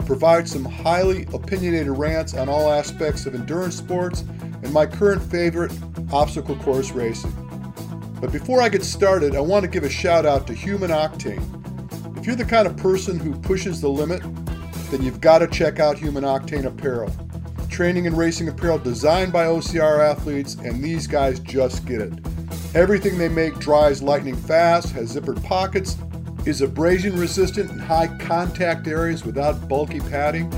I'll provide some highly opinionated rants on all aspects of endurance sports and my current favorite, obstacle course racing. But before I get started, I want to give a shout out to Human Octane. If you're the kind of person who pushes the limit, then you've got to check out Human Octane Apparel. Training and racing apparel designed by OCR athletes, and these guys just get it. Everything they make dries lightning fast, has zippered pockets, is abrasion resistant in high contact areas without bulky padding.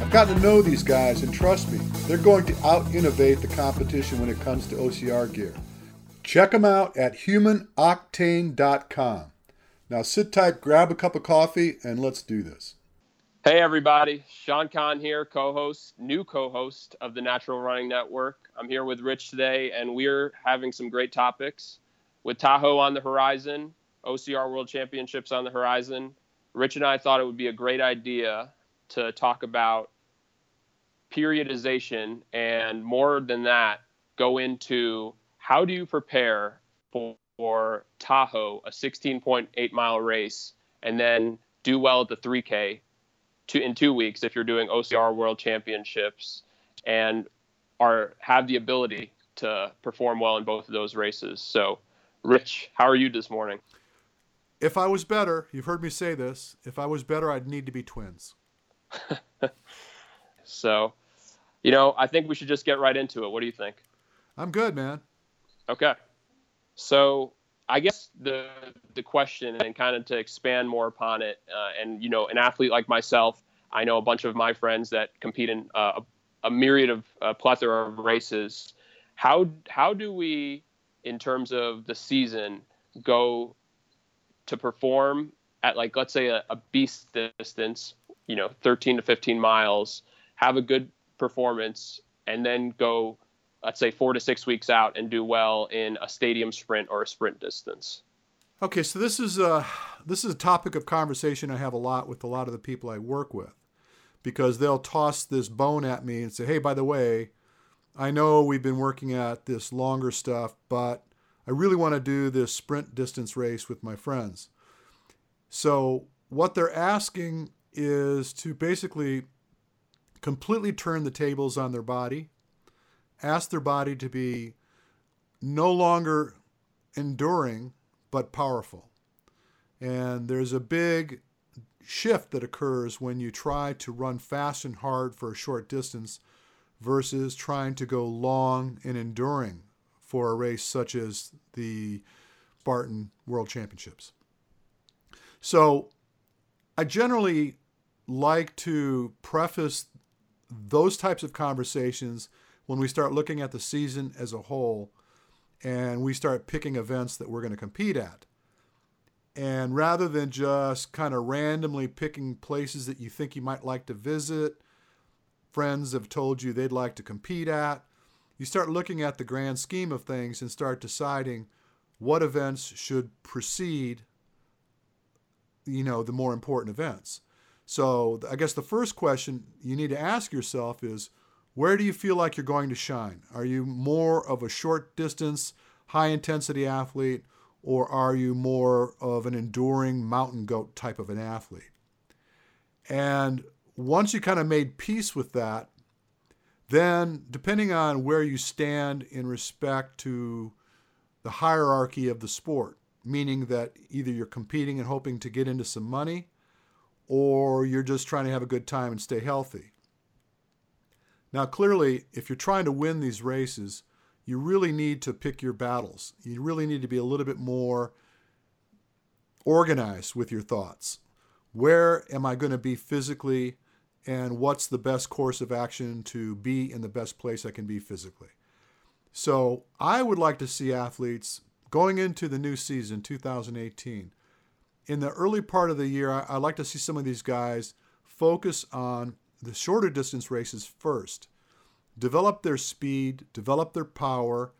I've gotten to know these guys, and trust me, they're going to out innovate the competition when it comes to OCR gear. Check them out at humanoctane.com. Now sit tight, grab a cup of coffee, and let's do this. Hey, everybody. Sean Kahn here, co host, new co host of the Natural Running Network. I'm here with Rich today, and we're having some great topics. With Tahoe on the horizon, OCR World Championships on the horizon, Rich and I thought it would be a great idea to talk about periodization and more than that, go into how do you prepare for, for Tahoe, a 16.8 mile race, and then do well at the 3K two, in two weeks if you're doing OCR World Championships and are have the ability to perform well in both of those races. So, Rich, how are you this morning? If I was better, you've heard me say this. If I was better, I'd need to be twins. so, you know, I think we should just get right into it. What do you think? I'm good, man. Okay. So, I guess the the question and kind of to expand more upon it, uh, and you know, an athlete like myself, I know a bunch of my friends that compete in uh, a, a, myriad of uh, plethora of races. How how do we, in terms of the season, go to perform at like let's say a, a beast distance, you know, 13 to 15 miles, have a good performance, and then go let's say four to six weeks out and do well in a stadium sprint or a sprint distance. Okay, so this is a this is a topic of conversation I have a lot with a lot of the people I work with, because they'll toss this bone at me and say, "Hey, by the way, I know we've been working at this longer stuff, but I really want to do this sprint distance race with my friends." So what they're asking is to basically completely turn the tables on their body ask their body to be no longer enduring but powerful. And there's a big shift that occurs when you try to run fast and hard for a short distance versus trying to go long and enduring for a race such as the Spartan World Championships. So I generally like to preface those types of conversations when we start looking at the season as a whole and we start picking events that we're going to compete at. And rather than just kind of randomly picking places that you think you might like to visit, friends have told you they'd like to compete at, you start looking at the grand scheme of things and start deciding what events should precede you know the more important events. So I guess the first question you need to ask yourself is where do you feel like you're going to shine? Are you more of a short distance, high intensity athlete, or are you more of an enduring mountain goat type of an athlete? And once you kind of made peace with that, then depending on where you stand in respect to the hierarchy of the sport, meaning that either you're competing and hoping to get into some money or you're just trying to have a good time and stay healthy. Now, clearly, if you're trying to win these races, you really need to pick your battles. You really need to be a little bit more organized with your thoughts. Where am I going to be physically, and what's the best course of action to be in the best place I can be physically? So, I would like to see athletes going into the new season, 2018. In the early part of the year, I, like to see some of these guys focus on the shorter distance races first. develop their speed, develop their power.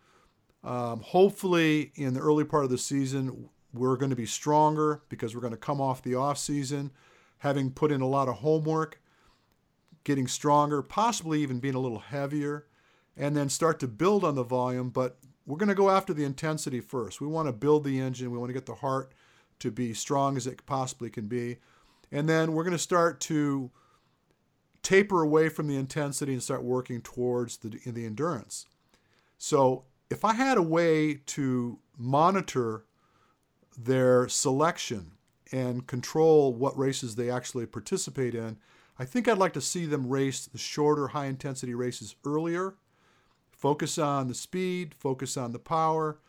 Um, hopefully, in the early part of the season, we're going to be stronger because we're going to come off the off season, having put in a lot of homework, getting stronger, possibly even being a little heavier, and then start to build on the volume. But we're going to go after the intensity first. We want to build the engine. We want to get the heart to be strong as it possibly can be. And then we're going to start to taper away from the intensity and start working towards the, the endurance. So if I had a way to monitor their selection and control what races they actually participate in, I think I'd like to see them race the shorter, high intensity races earlier, focus on the speed, focus on the power,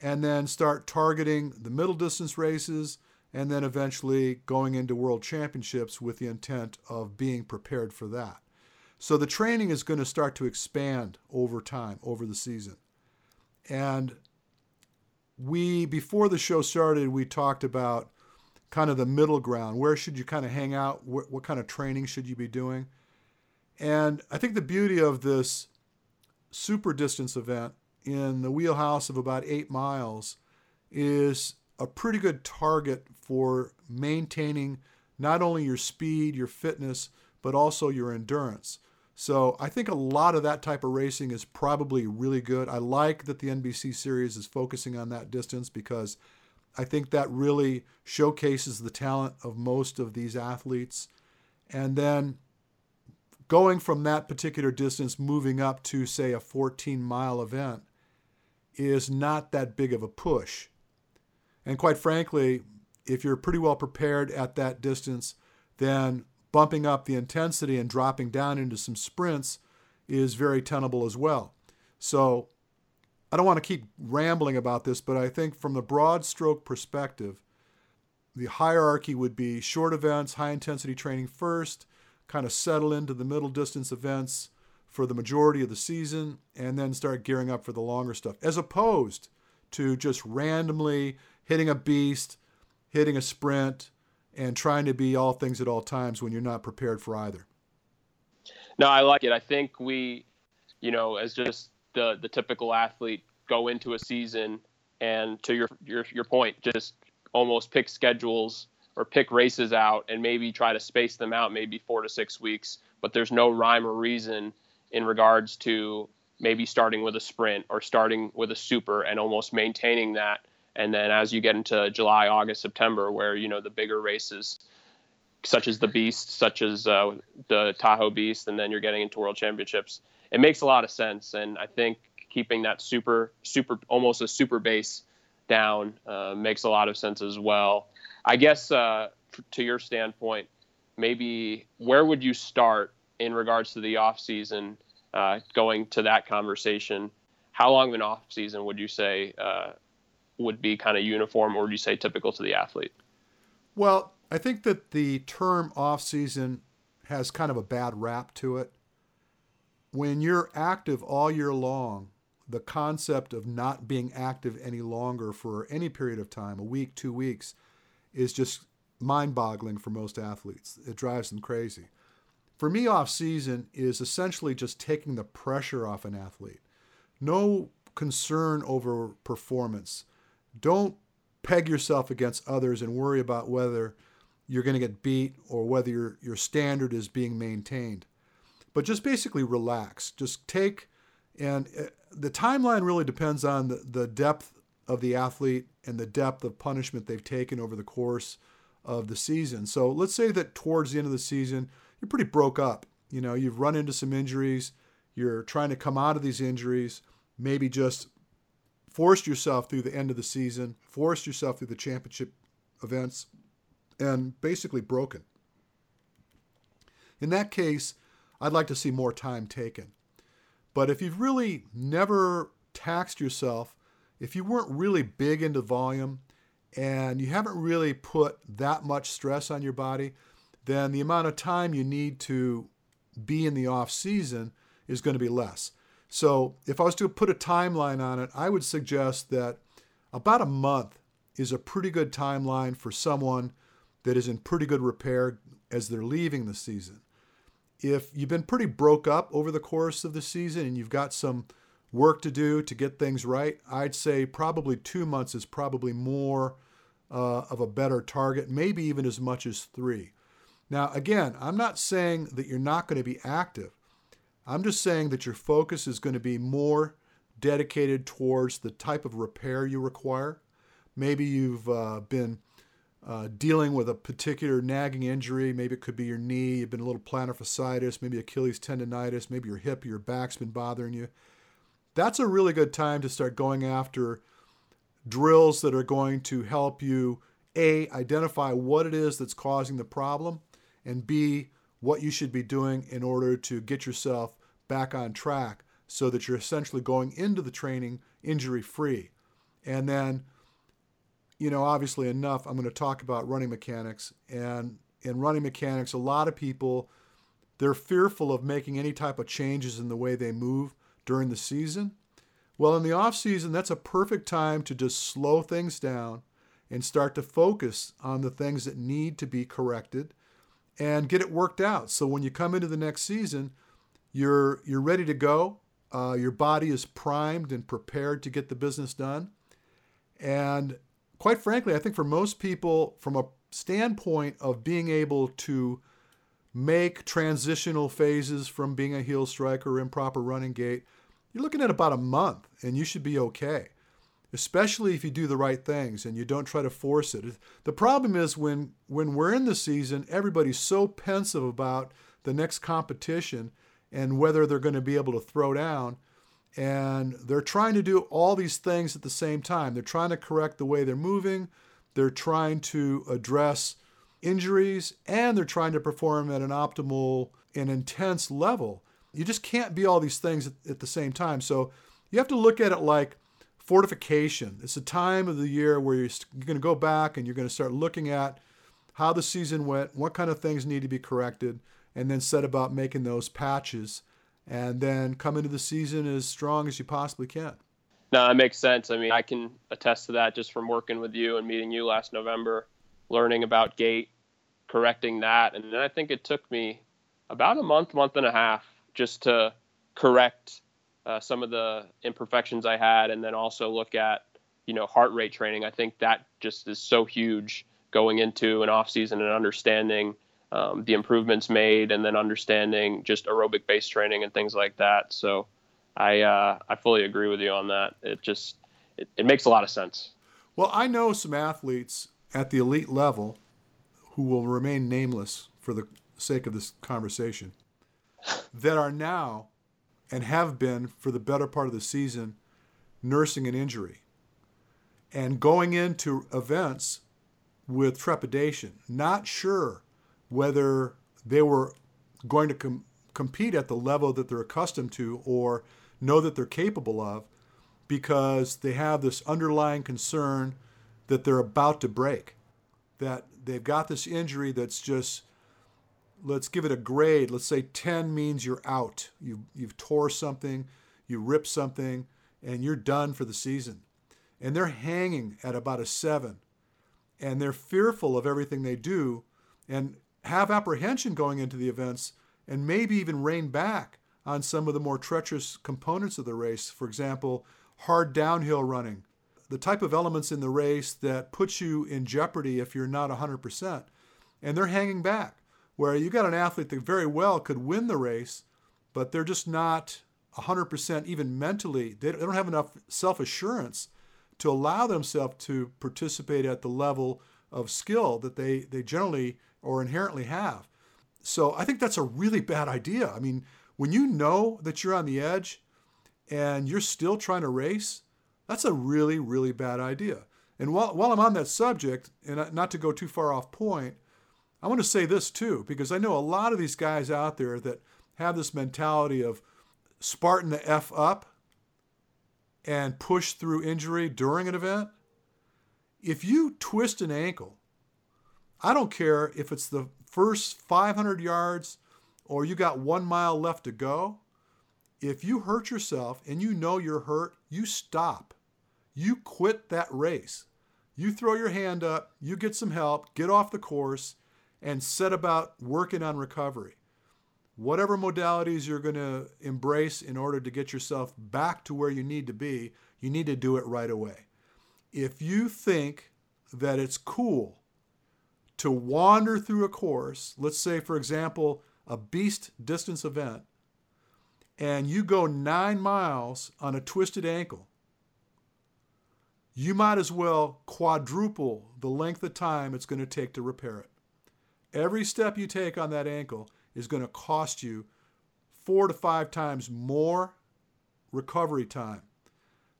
and then start targeting the middle distance races and then eventually going into world championships with the intent of being prepared for that. So the training is going to start to expand over time, over the season. And we, before the show started, we talked about kind of the middle ground. Where should you kind of hang out? What, what kind of training should you be doing? And I think the beauty of this super distance event in the wheelhouse of about eight miles is a pretty good target for maintaining not only your speed, your fitness, but also your endurance. So I think a lot of that type of racing is probably really good. I like that the NBC series is focusing on that distance because I think that really showcases the talent of most of these athletes. And then going from that particular distance, moving up to, say, a 14 mile event, is not that big of a push. And quite frankly, if you're pretty well prepared at that distance, then bumping up the intensity and dropping down into some sprints is very tenable as well. So I don't want to keep rambling about this, but I think from the broad stroke perspective, the hierarchy would be short events, high intensity training first, kind of settle into the middle distance events for the majority of the season, and then start gearing up for the longer stuff, as opposed to just randomly hitting a beast, hitting a sprint, and trying to be all things at all times when you're not prepared for either. No, I like it. I think we, you know, as just the the typical athlete, go into a season and to your your your point, just almost pick schedules or pick races out and maybe try to space them out maybe four to six weeks, but there's no rhyme or reason in regards to maybe starting with a sprint or starting with a super and almost maintaining that. And then as you get into July, August, September, where you know the bigger races, such as the Beast, such as uh, the Tahoe Beast, and then you're getting into World Championships, it makes a lot of sense. And I think keeping that super, super, almost a super base down uh, makes a lot of sense as well. I guess uh, to your standpoint, maybe where would you start in regards to the off season? Uh, going to that conversation, how long of an off season would you say uh, would be kind of uniform, or would you say typical to the athlete? Well, I think that the term off season has kind of a bad rap to it. When you're active all year long, the concept of not being active any longer for any period of time, a week, two weeks, is just mind boggling for most athletes. It drives them crazy. For me, off season is essentially just taking the pressure off an athlete. No concern over performance. Don't peg yourself against others and worry about whether you're going to get beat or whether your, your standard is being maintained. But just basically relax. Just take, and uh, the timeline really depends on the, the depth of the athlete and the depth of punishment they've taken over the course of the season. So let's say that towards the end of the season, you're pretty broke up. You know, you've run into some injuries, you're trying to come out of these injuries, maybe just forced yourself through the end of the season, forced yourself through the championship events, and basically broken. In that case, I'd like to see more time taken. But if you've really never taxed yourself, if you weren't really big into volume, and you haven't really put that much stress on your body, then the amount of time you need to be in the off season is going to be less. So if I was to put a timeline on it, I would suggest that about a month is a pretty good timeline for someone that is in pretty good repair as they're leaving the season. If you've been pretty broke up over the course of the season and you've got some work to do to get things right, I'd say probably two months is probably more uh, of a better target, maybe even as much as three. Now, again, I'm not saying that you're not going to be active. I'm just saying that your focus is going to be more dedicated towards the type of repair you require. Maybe you've uh, been uh, dealing with a particular nagging injury. Maybe it could be your knee, you've been a little plantar fasciitis, maybe Achilles tendonitis, maybe your hip your back's been bothering you. That's a really good time to start going after drills that are going to help you A, identify what it is that's causing the problem, and B, what you should be doing in order to get yourself back on track so that you're essentially going into the training injury free. And then you know, obviously enough, I'm going to talk about running mechanics. And in running mechanics, a lot of people, they're fearful of making any type of changes in the way they move during the season. Well, in the off season, that's a perfect time to just slow things down and start to focus on the things that need to be corrected and get it worked out. So when you come into the next season, you're you're ready to go. Uh, your body is primed and prepared to get the business done. And quite frankly, I think for most people, from a standpoint of being able to make transitional phases from being a heel striker, improper running gait, you're looking at about a month and you should be okay. Especially if you do the right things and you don't try to force it. The problem is when when we're in the season, everybody's so pensive about the next competition and whether they're going to be able to throw down and they're trying to do all these things at the same time. They're trying to correct the way they're moving, they're trying to address injuries, and they're trying to perform at an optimal and intense level. You just can't be all these things at, the same time. So you have to look at it like fortification. It's a time of the year where you're going to go back and you're going to start looking at how the season went, what kind of things need to be corrected, and then set about making those patches and then come into the season as strong as you possibly can. No, that makes sense. I mean, I can attest to that just from working with you and meeting you last November, learning about gait, correcting that. And then I think it took me about a month, month and a half just to correct uh, some of the imperfections I had and then also look at, you know, heart rate training. I think that just is so huge going into an off season and understanding um, the improvements made, and then understanding just aerobic base training and things like that. So I uh, I fully agree with you on that. It just it, it makes a lot of sense. Well, I know some athletes at the elite level who will remain nameless for the sake of this conversation that are now and have been for the better part of the season nursing an injury and going into events with trepidation, not sure whether they were going to com- compete at the level that they're accustomed to or know that they're capable of because they have this underlying concern that they're about to break, that they've got this injury that's just let's give it a grade. Let's say 10 means you're out. You you've tore something, you ripped something, and you're done for the season. And they're hanging at about a 7. And they're fearful of everything they do. And have apprehension going into the events and maybe even rein back on some of the more treacherous components of the race. For example, hard downhill running, the type of elements in the race that puts you in jeopardy if you're not 100%. And they're hanging back, where you got an athlete that very well could win the race, but they're just not 100% even mentally. They don't have enough self assurance to allow themselves to participate at the level of skill that they, they generally or inherently have. So I think that's a really bad idea. I mean, when you know that you're on the edge and you're still trying to race, that's a really, really bad idea. And while, while I'm on that subject, and not to go too far off point, I want to say this too, because I know a lot of these guys out there that have this mentality of Spartan the F up and push through injury during an event. If you twist an ankle I don't care if it's the first 500 yards or you got one mile left to go. If you hurt yourself and you know you're hurt, you stop. You quit that race. You throw your hand up, you get some help, get off the course, and set about working on recovery. whatever modalities you're going to embrace in order to get yourself back to where you need to be, you need to do it right away. If you think that it's cool to wander through a course, let's say, for example, a beast distance event, and you go nine miles on a twisted ankle, you might as well quadruple the length of time it's going to take to repair it. Every step you take on that ankle is going to cost you four to five times more recovery time.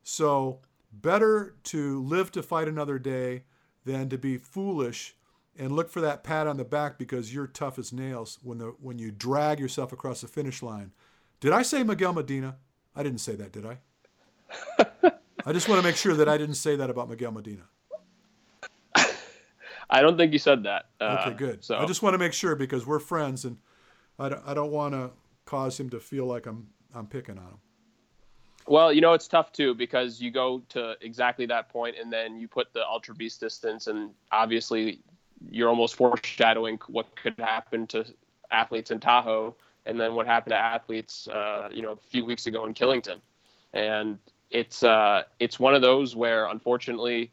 So, better to live to fight another day than to be foolish and look for that pat on the back because you're tough as nails when the when you drag yourself across the finish line. Did I say Miguel Medina? I didn't say that, did I? I just want to make sure that I didn't say that about Miguel Medina. I don't think you said that. Uh, okay, good. So I just want to make sure because we're friends, and I don't, I don't want to cause him to feel like I'm I'm picking on him. Well, you know it's tough too because you go to exactly that point, and then you put the ultra beast distance, and obviously you're almost foreshadowing what could happen to athletes in Tahoe, and then what happened to athletes, uh, you know, a few weeks ago in Killington, and it's uh, it's one of those where unfortunately,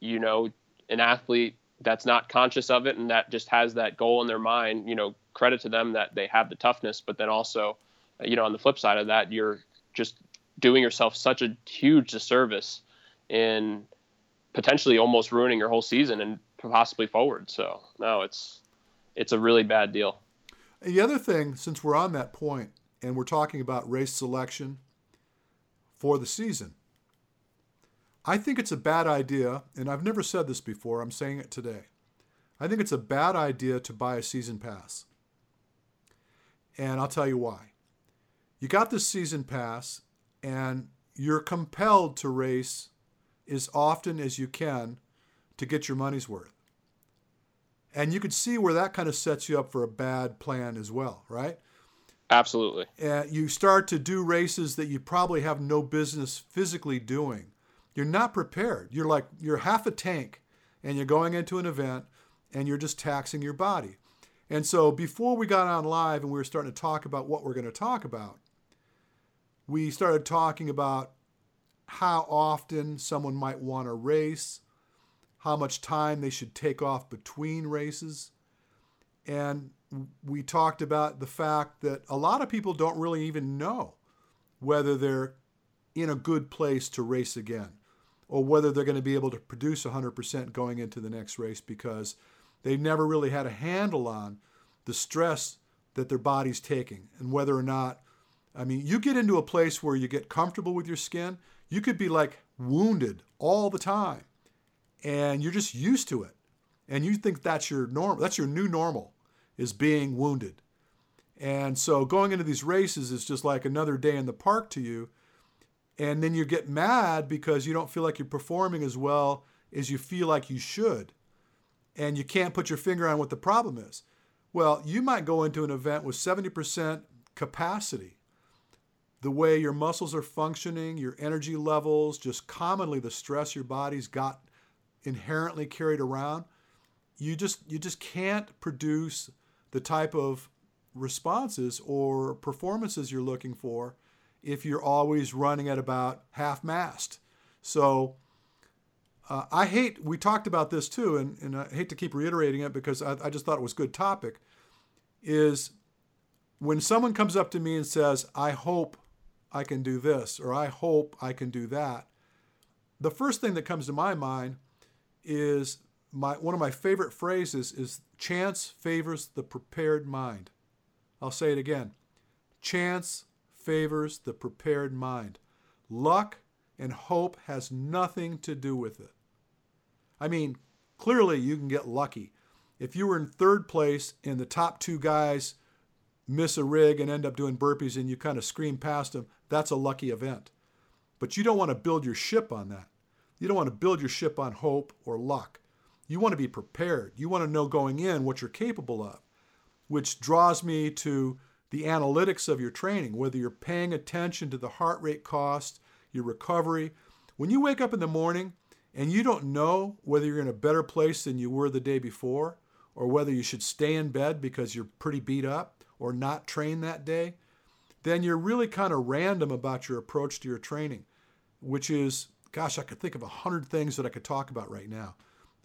you know, an athlete that's not conscious of it and that just has that goal in their mind, you know, credit to them that they have the toughness, but then also, you know, on the flip side of that, you're just doing yourself such a huge disservice in potentially almost ruining your whole season. And possibly forward. So no, it's it's a really bad deal. And the other thing, since we're on that point and we're talking about race selection for the season. I think it's a bad idea, and I've never said this before, I'm saying it today. I think it's a bad idea to buy a season pass. And I'll tell you why. You got this season pass, and you're compelled to race as often as you can to get your money's worth. And you could see where that kind of sets you up for a bad plan as well, right? Absolutely. And you start to do races that you probably have no business physically doing. You're not prepared. You're like, you're half a tank and you're going into an event and you're just taxing your body. And so before we got on live and we were starting to talk about what we're going to talk about, we started talking about how often someone might want to race, how much time they should take off between races. And we talked about the fact that a lot of people don't really even know whether they're in a good place to race again or whether they're going to be able to produce 100% going into the next race because they've never really had a handle on the stress that their body's taking and whether or not I mean you get into a place where you get comfortable with your skin you could be like wounded all the time and you're just used to it and you think that's your normal that's your new normal is being wounded. And so going into these races is just like another day in the park to you. And then you get mad because you don't feel like you're performing as well as you feel like you should. And you can't put your finger on what the problem is. Well, you might go into an event with 70% capacity. The way your muscles are functioning, your energy levels, just commonly the stress your body's got inherently carried around, you just you just can't produce the type of responses or performances you're looking for if you're always running at about half mast. So uh, I hate, we talked about this too, and, and I hate to keep reiterating it because I, I just thought it was a good topic, is when someone comes up to me and says, I hope I can do this, or I hope I can do that, the first thing that comes to my mind is my one of my favorite phrases is chance favors the prepared mind. I'll say it again. Chance favors the prepared mind. Luck and hope has nothing to do with it. I mean, clearly you can get lucky. If you were in third place and the top two guys miss a rig and end up doing burpees and you kind of scream past them, that's a lucky event. But you don't want to build your ship on that. You don't want to build your ship on hope or luck. You want to be prepared. You want to know going in what you're capable of, which draws me to the analytics of your training, whether you're paying attention to the heart rate cost, your recovery. When you wake up in the morning and you don't know whether you're in a better place than you were the day before, or whether you should stay in bed because you're pretty beat up or not train that day, then you're really kind of random about your approach to your training, which is, gosh, I could think of a hundred things that I could talk about right now.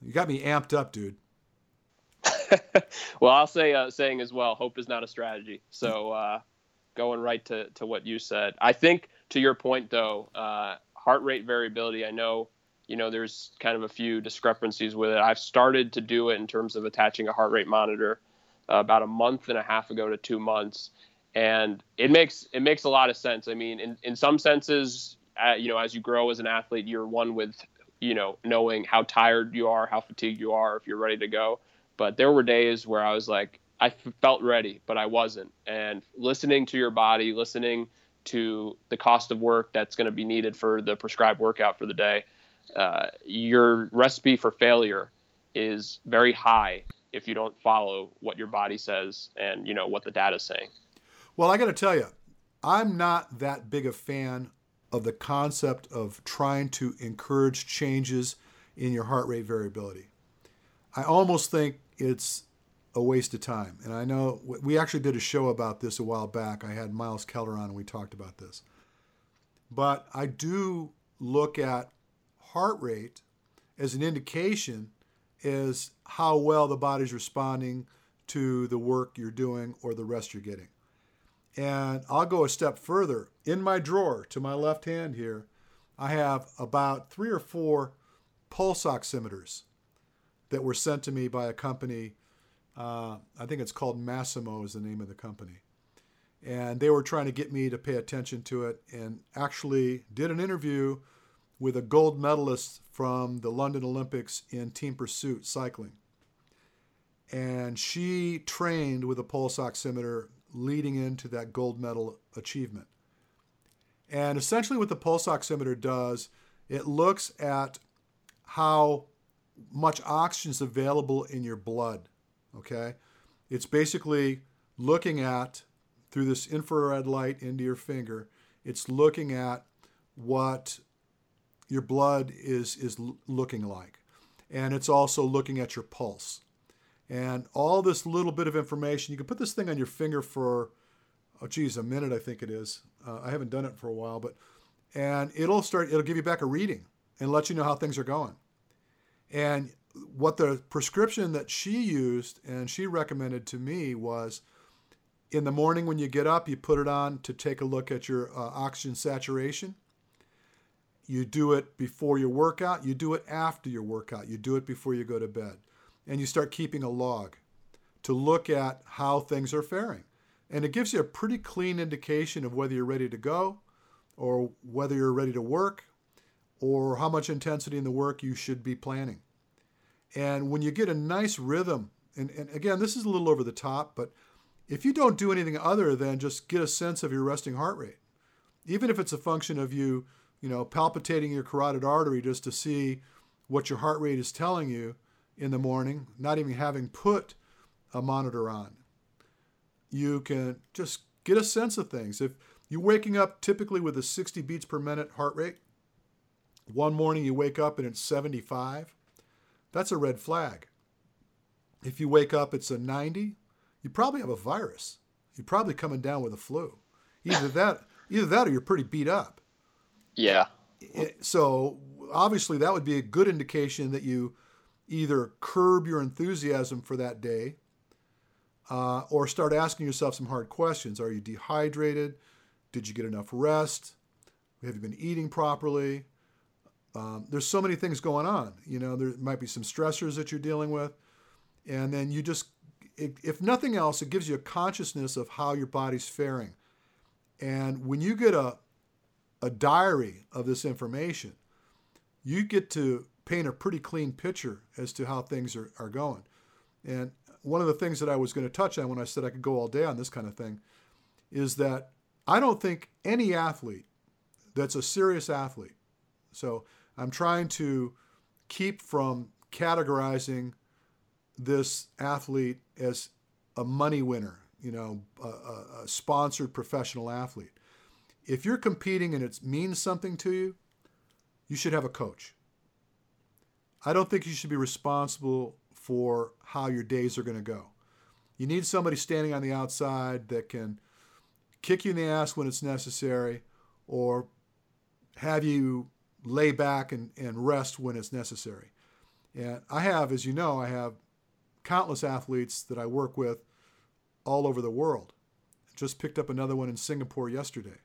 You got me amped up, dude. well, I'll say uh, saying as well, hope is not a strategy. So uh, going right to, to what you said, I think to your point though, uh, heart rate variability. I know you know there's kind of a few discrepancies with it. I've started to do it in terms of attaching a heart rate monitor uh, about a month and a half ago to two months, and it makes it makes a lot of sense. I mean, in in some senses, uh, you know, as you grow as an athlete, you're one with you know knowing how tired you are, how fatigued you are, if you're ready to go but there were days where I was like, I felt ready, but I wasn't. And listening to your body, listening to the cost of work that's going to be needed for the prescribed workout for the day, uh, your recipe for failure is very high if you don't follow what your body says and you know what the data is saying. Well, I got to tell you, I'm not that big a fan of the concept of trying to encourage changes in your heart rate variability. I almost think it's a waste of time. And I know we actually did a show about this a while back. I had Miles Keller on and we talked about this. But I do look at heart rate as an indication as how well the body's responding to the work you're doing or the rest you're getting. And I'll go a step further. In my drawer to my left hand here, I have about three or four pulse oximeters that were sent to me by a company. Uh, I think it's called Masimo, is the name of the company. And they were trying to get me to pay attention to it and actually did an interview with a gold medalist from the London Olympics in team pursuit cycling. And she trained with a pulse oximeter leading into that gold medal achievement. And essentially, what the pulse oximeter does, it looks at how much oxygen is available in your blood. Okay, it's basically looking at through this infrared light into your finger. It's looking at what your blood is is looking like, and it's also looking at your pulse. And all this little bit of information, you can put this thing on your finger for, oh geez, a minute I think it is. Uh, I haven't done it for a while, but and it'll start. It'll give you back a reading and let you know how things are going. And what the prescription that she used and she recommended to me was in the morning when you get up, you put it on to take a look at your uh, oxygen saturation. You do it before your workout, you do it after your workout, you do it before you go to bed. And you start keeping a log to look at how things are faring. And it gives you a pretty clean indication of whether you're ready to go or whether you're ready to work or how much intensity in the work you should be planning. And when you get a nice rhythm, and, and again, this is a little over the top, but if you don't do anything other than just get a sense of your resting heart rate, even if it's a function of you, you know, palpitating your carotid artery just to see what your heart rate is telling you in the morning, not even having put a monitor on, you can just get a sense of things. If you're waking up typically with a 60 beats per minute heart rate, one morning you wake up and it's 75, that's a red flag. If you wake up, it's a 90, you probably have a virus. You're probably coming down with a flu. Either that, either that, or you're pretty beat up. Yeah. So obviously, that would be a good indication that you either curb your enthusiasm for that day, uh, or start asking yourself some hard questions. Are you dehydrated? Did you get enough rest? Have you been eating properly? Um, there's so many things going on. You know, there might be some stressors that you're dealing with, and then you just, if nothing else, it gives you a consciousness of how your body's faring. And when you get a a diary of this information, you get to paint a pretty clean picture as to how things are, are going. And one of the things that I was going to touch on when I said I could go all day on this kind of thing is that I don't think any athlete that's a serious athlete, so I'm trying to keep from categorizing this athlete as a money winner, you know, a, a, sponsored professional athlete. If you're competing and it means something to you, you should have a coach. I don't think you should be responsible for how your days are going to go. You need somebody standing on the outside that can kick you in the ass when it's necessary or have you lay back and, and rest when it's necessary. And I have, as you know, I have countless athletes that I work with all over the world. Just picked up another one in Singapore yesterday.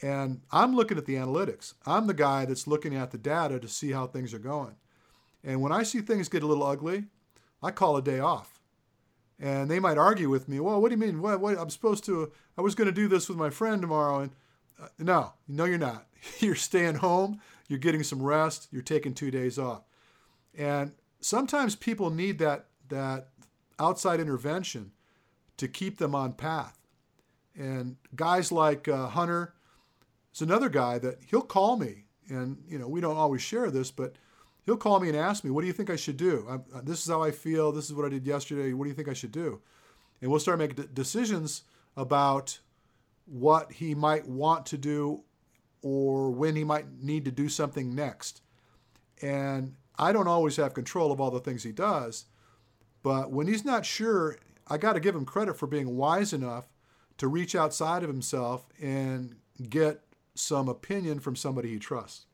And I'm looking at the analytics. I'm the guy that's looking at the data to see how things are going. And when I see things get a little ugly, I call a day off. And they might argue with me, well, what do you mean? What, what I'm supposed to, I was going to do this with my friend tomorrow. And uh, no, no, you're not. you're staying home, you're getting some rest, you're taking two days off. And sometimes people need that, that outside intervention to keep them on path. And guys like uh, Hunter is another guy that he'll call me. And, you know, we don't always share this, but he'll call me and ask me, "What do you think I should do? I, uh, this is how I feel. This is what I did yesterday. What do you think I should do?" And we'll start making decisions about what he might want to do or when he might need to do something next. And I don't always have control of all the things he does, but when he's not sure, I got to give him credit for being wise enough to reach outside of himself and get some opinion from somebody he trusts.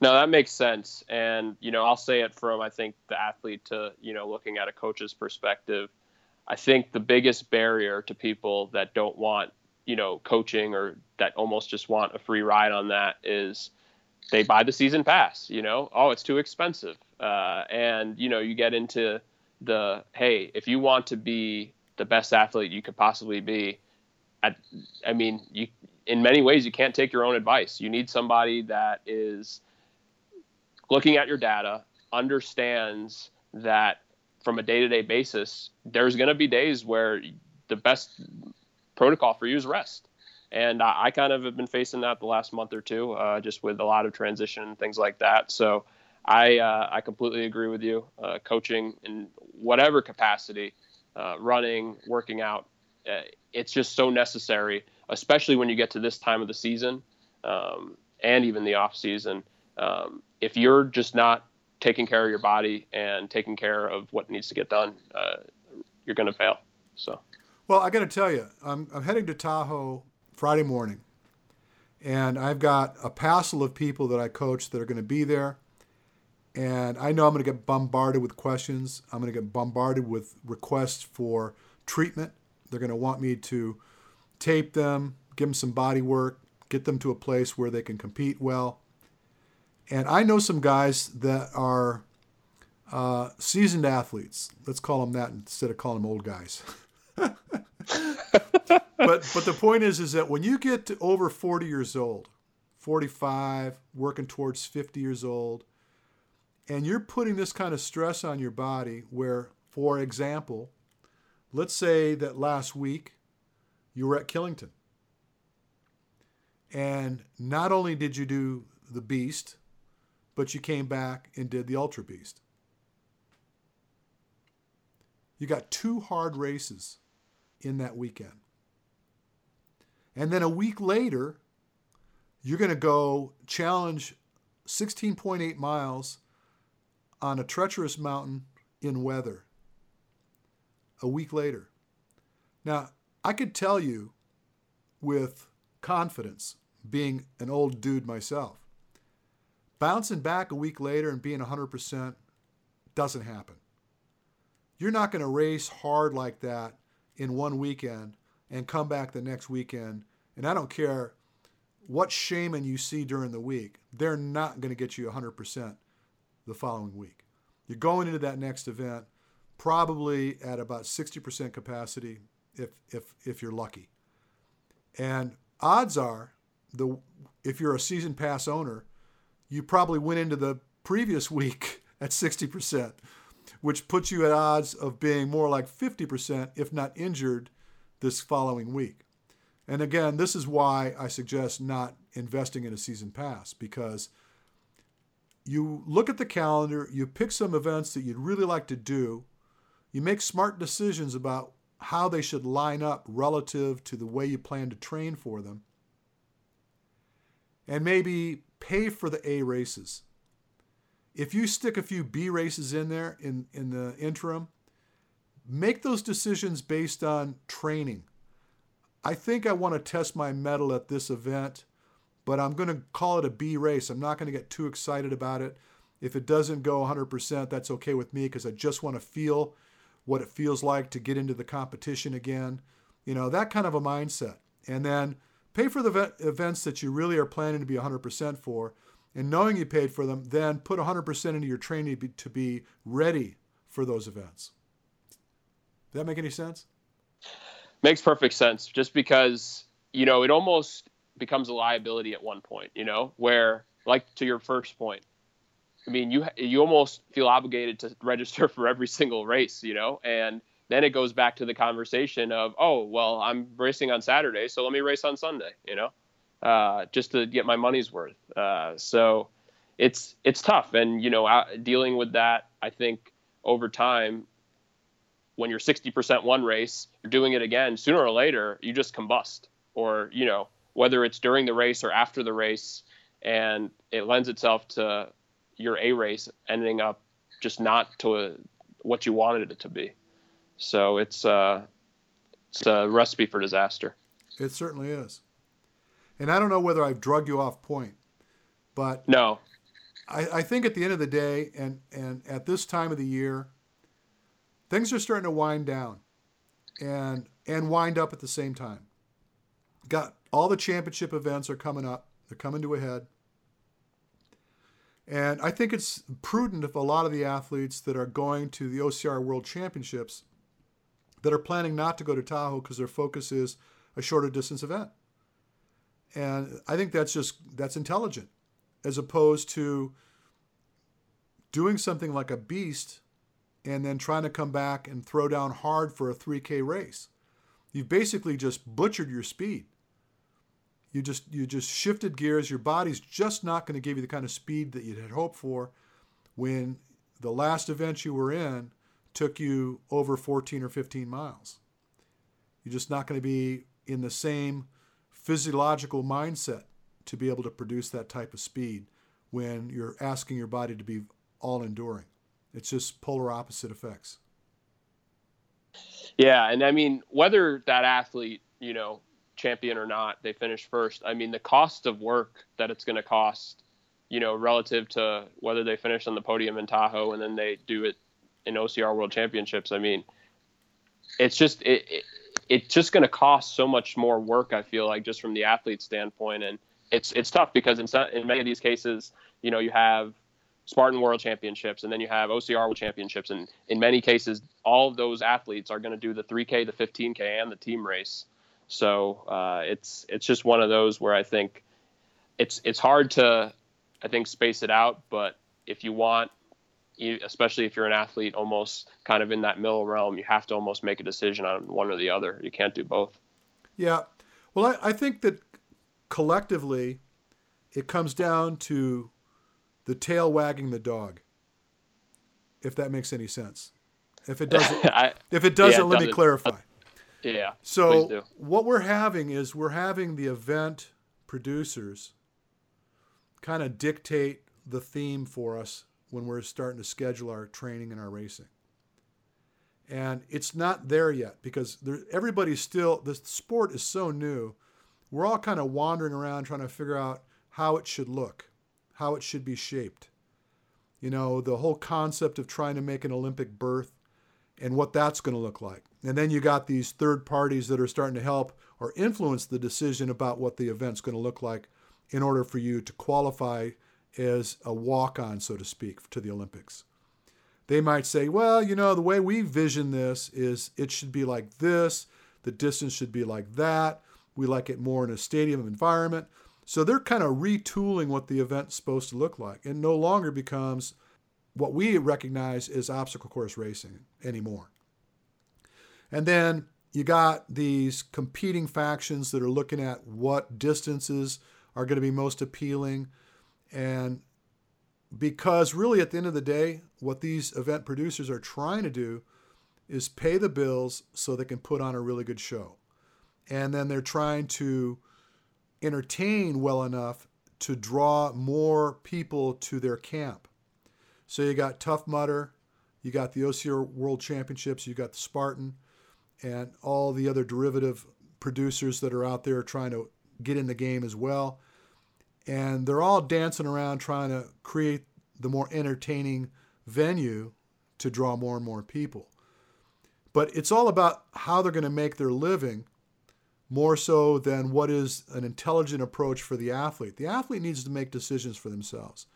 No, that makes sense. And, you know, I'll say it from, I think, the athlete to, you know, looking at a coach's perspective. I think the biggest barrier to people that don't want, you know, coaching or that almost just want a free ride on that is they buy the season pass, you know, oh, it's too expensive. Uh, and, you know, you get into the, hey, if you want to be the best athlete you could possibly be, I, I mean, you, in many ways, you can't take your own advice. You need somebody that is, looking at your data, understands that from a day-to-day basis, there's going to be days where the best protocol for you is rest. And I, I kind of have been facing that the last month or two, uh, just with a lot of transition and things like that. So I uh, I completely agree with you. Uh, coaching in whatever capacity, uh, running, working out, uh, it's just so necessary, especially when you get to this time of the season um, and even the off season. Um, if you're just not taking care of your body and taking care of what needs to get done, uh, you're going to fail. So, well, I got to tell you, I'm, I'm heading to Tahoe Friday morning, and I've got a passel of people that I coach that are going to be there. And I know I'm going to get bombarded with questions. I'm going to get bombarded with requests for treatment. They're going to want me to tape them, give them some body work, get them to a place where they can compete well. And I know some guys that are uh, seasoned athletes. Let's call them that instead of calling them old guys. but but the point is is that when you get to over 40 years old, 45, working towards 50 years old, and you're putting this kind of stress on your body where for example, let's say that last week you were at Killington. And not only did you do the beast, but you came back and did the Ultra Beast. You got two hard races in that weekend. And then a week later, you're going to go challenge 16.8 miles on a treacherous mountain in weather. A week later. Now, I could tell you with confidence, being an old dude myself, Bouncing back a week later and being 100% doesn't happen. You're not going to race hard like that in one weekend and come back the next weekend. And I don't care what shaman you see during the week, they're not going to get you 100% the following week. You're going into that next event probably at about 60% capacity if, if, if you're lucky. And odds are, the, if you're a season pass owner, you probably went into the previous week at 60%, which puts you at odds of being more like 50%, if not injured, this following week. And again, this is why I suggest not investing in a season pass because you look at the calendar, you pick some events that you'd really like to do, you make smart decisions about how they should line up relative to the way you plan to train for them, and maybe pay for the A races. if you stick a few B races in there in, in the interim, make those decisions based on training. I think I want to test my mettle at this event, but I'm going to call it a B race. I'm not going to get too excited about it. If it doesn't go 100%, that's okay with me because I just want to feel what it feels like to get into the competition again. You know, that kind of a mindset. And then pay for the events that you really are planning to be 100% for. And knowing you paid for them, then put 100% into your training to be ready for those events. Does that make any sense? Makes perfect sense. Just because, you know, it almost becomes a liability at one point, you know, where, like to your first point, I mean, you you almost feel obligated to register for every single race, you know, and then it goes back to the conversation of, oh, well, I'm racing on Saturday, so let me race on Sunday, you know, uh, just to get my money's worth. Uh, so it's it's tough, and you know, dealing with that, I think over time, when you're 60% one race, you're doing it again. Sooner or later, you just combust, or you know, whether it's during the race or after the race, and it lends itself to your A race ending up just not to a, what you wanted it to be. So it's uh, it's a recipe for disaster. It certainly is. And I don't know whether I've drug you off point, but no, I, I think at the end of the day, and and at this time of the year, things are starting to wind down, and and wind up at the same time. Got all the championship events are coming up; they're coming to a head. And I think it's prudent if a lot of the athletes that are going to the OCR World Championships that are planning not to go to Tahoe because their focus is a shorter distance event. And I think that's just that's intelligent as opposed to doing something like a beast and then trying to come back and throw down hard for a 3K race. You've basically just butchered your speed. You just you just shifted gears. Your body's just not going to give you the kind of speed that you had hoped for when the last event you were in took you over 14 or 15 miles. You're just not going to be in the same physiological mindset to be able to produce that type of speed when you're asking your body to be all enduring. It's just polar opposite effects. Yeah, and I mean whether that athlete, you know, champion or not, they finish first. I mean the cost of work that it's going to cost, you know, relative to whether they finish on the podium in Tahoe and then they do it in OCR World Championships. I mean, it's just it, it it's just going to cost so much more work. I feel like just from the athlete standpoint, and it's it's tough because in in many of these cases, you know, you have Spartan World Championships, and then you have OCR World Championships, and in many cases, all of those athletes are going to do the 3K, the 15K, and the team race. So uh, it's it's just one of those where I think it's it's hard to I think space it out, but if you want especially if you're an athlete almost kind of in that middle realm, you have to almost make a decision on one or the other. You can't do both. Yeah. Well, I, I think that collectively it comes down to the tail wagging the dog, if that makes any sense. If it doesn't, I, if it doesn't, yeah, let doesn't, me clarify. Uh, yeah. So what we're having is we're having the event producers kind of dictate the theme for us when we're starting to schedule our training and our racing. And it's not there yet because there, everybody's still, the sport is so new. We're all kind of wandering around trying to figure out how it should look, how it should be shaped. You know, the whole concept of trying to make an Olympic berth and what that's going to look like. And then you got these third parties that are starting to help or influence the decision about what the event's going to look like in order for you to qualify as a walk on, so to speak, to the Olympics. They might say, well, you know, the way we vision this is it should be like this, the distance should be like that. We like it more in a stadium environment. So they're kind of retooling what the event's supposed to look like. It no longer becomes what we recognize as obstacle course racing anymore. And then you got these competing factions that are looking at what distances are going to be most appealing. And because really at the end of the day, what these event producers are trying to do is pay the bills so they can put on a really good show. And then they're trying to entertain well enough to draw more people to their camp. So you got Tough Mudder, you got the OCR World Championships, you got the Spartan, and all the other derivative producers that are out there trying to get in the game as well. And they're all dancing around trying to create the more entertaining venue to draw more and more people. But it's all about how they're going to make their living more so than what is an intelligent approach for the athlete. The athlete needs to make decisions for themselves.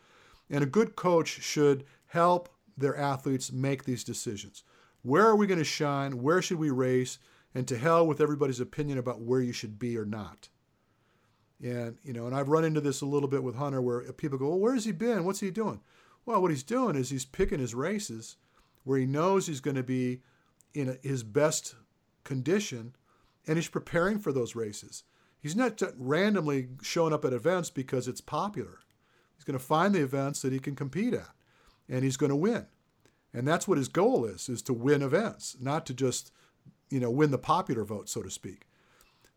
And a good coach should help their athletes make these decisions. Where are we going to shine? Where should we race? And to hell with everybody's opinion about where you should be or not. And you know, and I've run into this a little bit with Hunter, where people go, "Well, where's he been? What's he doing?" Well, what he's doing is he's picking his races where he knows he's going to be in his best condition, and he's preparing for those races. He's not randomly showing up at events because it's popular. He's going to find the events that he can compete at, and he's going to win. And that's what his goal is: is to win events, not to just, you know, win the popular vote, so to speak.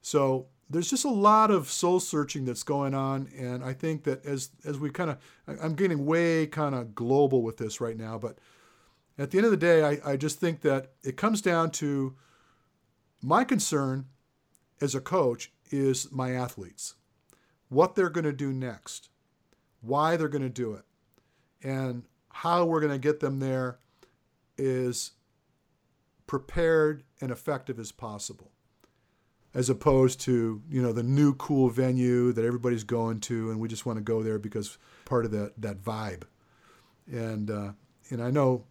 So there's just a lot of soul searching that's going on, and I think that as as we kind of, I'm getting way kind of global with this right now, but at the end of the day, I, I just think that it comes down to my concern as a coach is my athletes, what they're going to do next, why they're going to do it, and how we're going to get them there is prepared and effective as possible as opposed to you know the new cool venue that everybody's going to and we just want to go there because part of that that vibe. And uh, and I know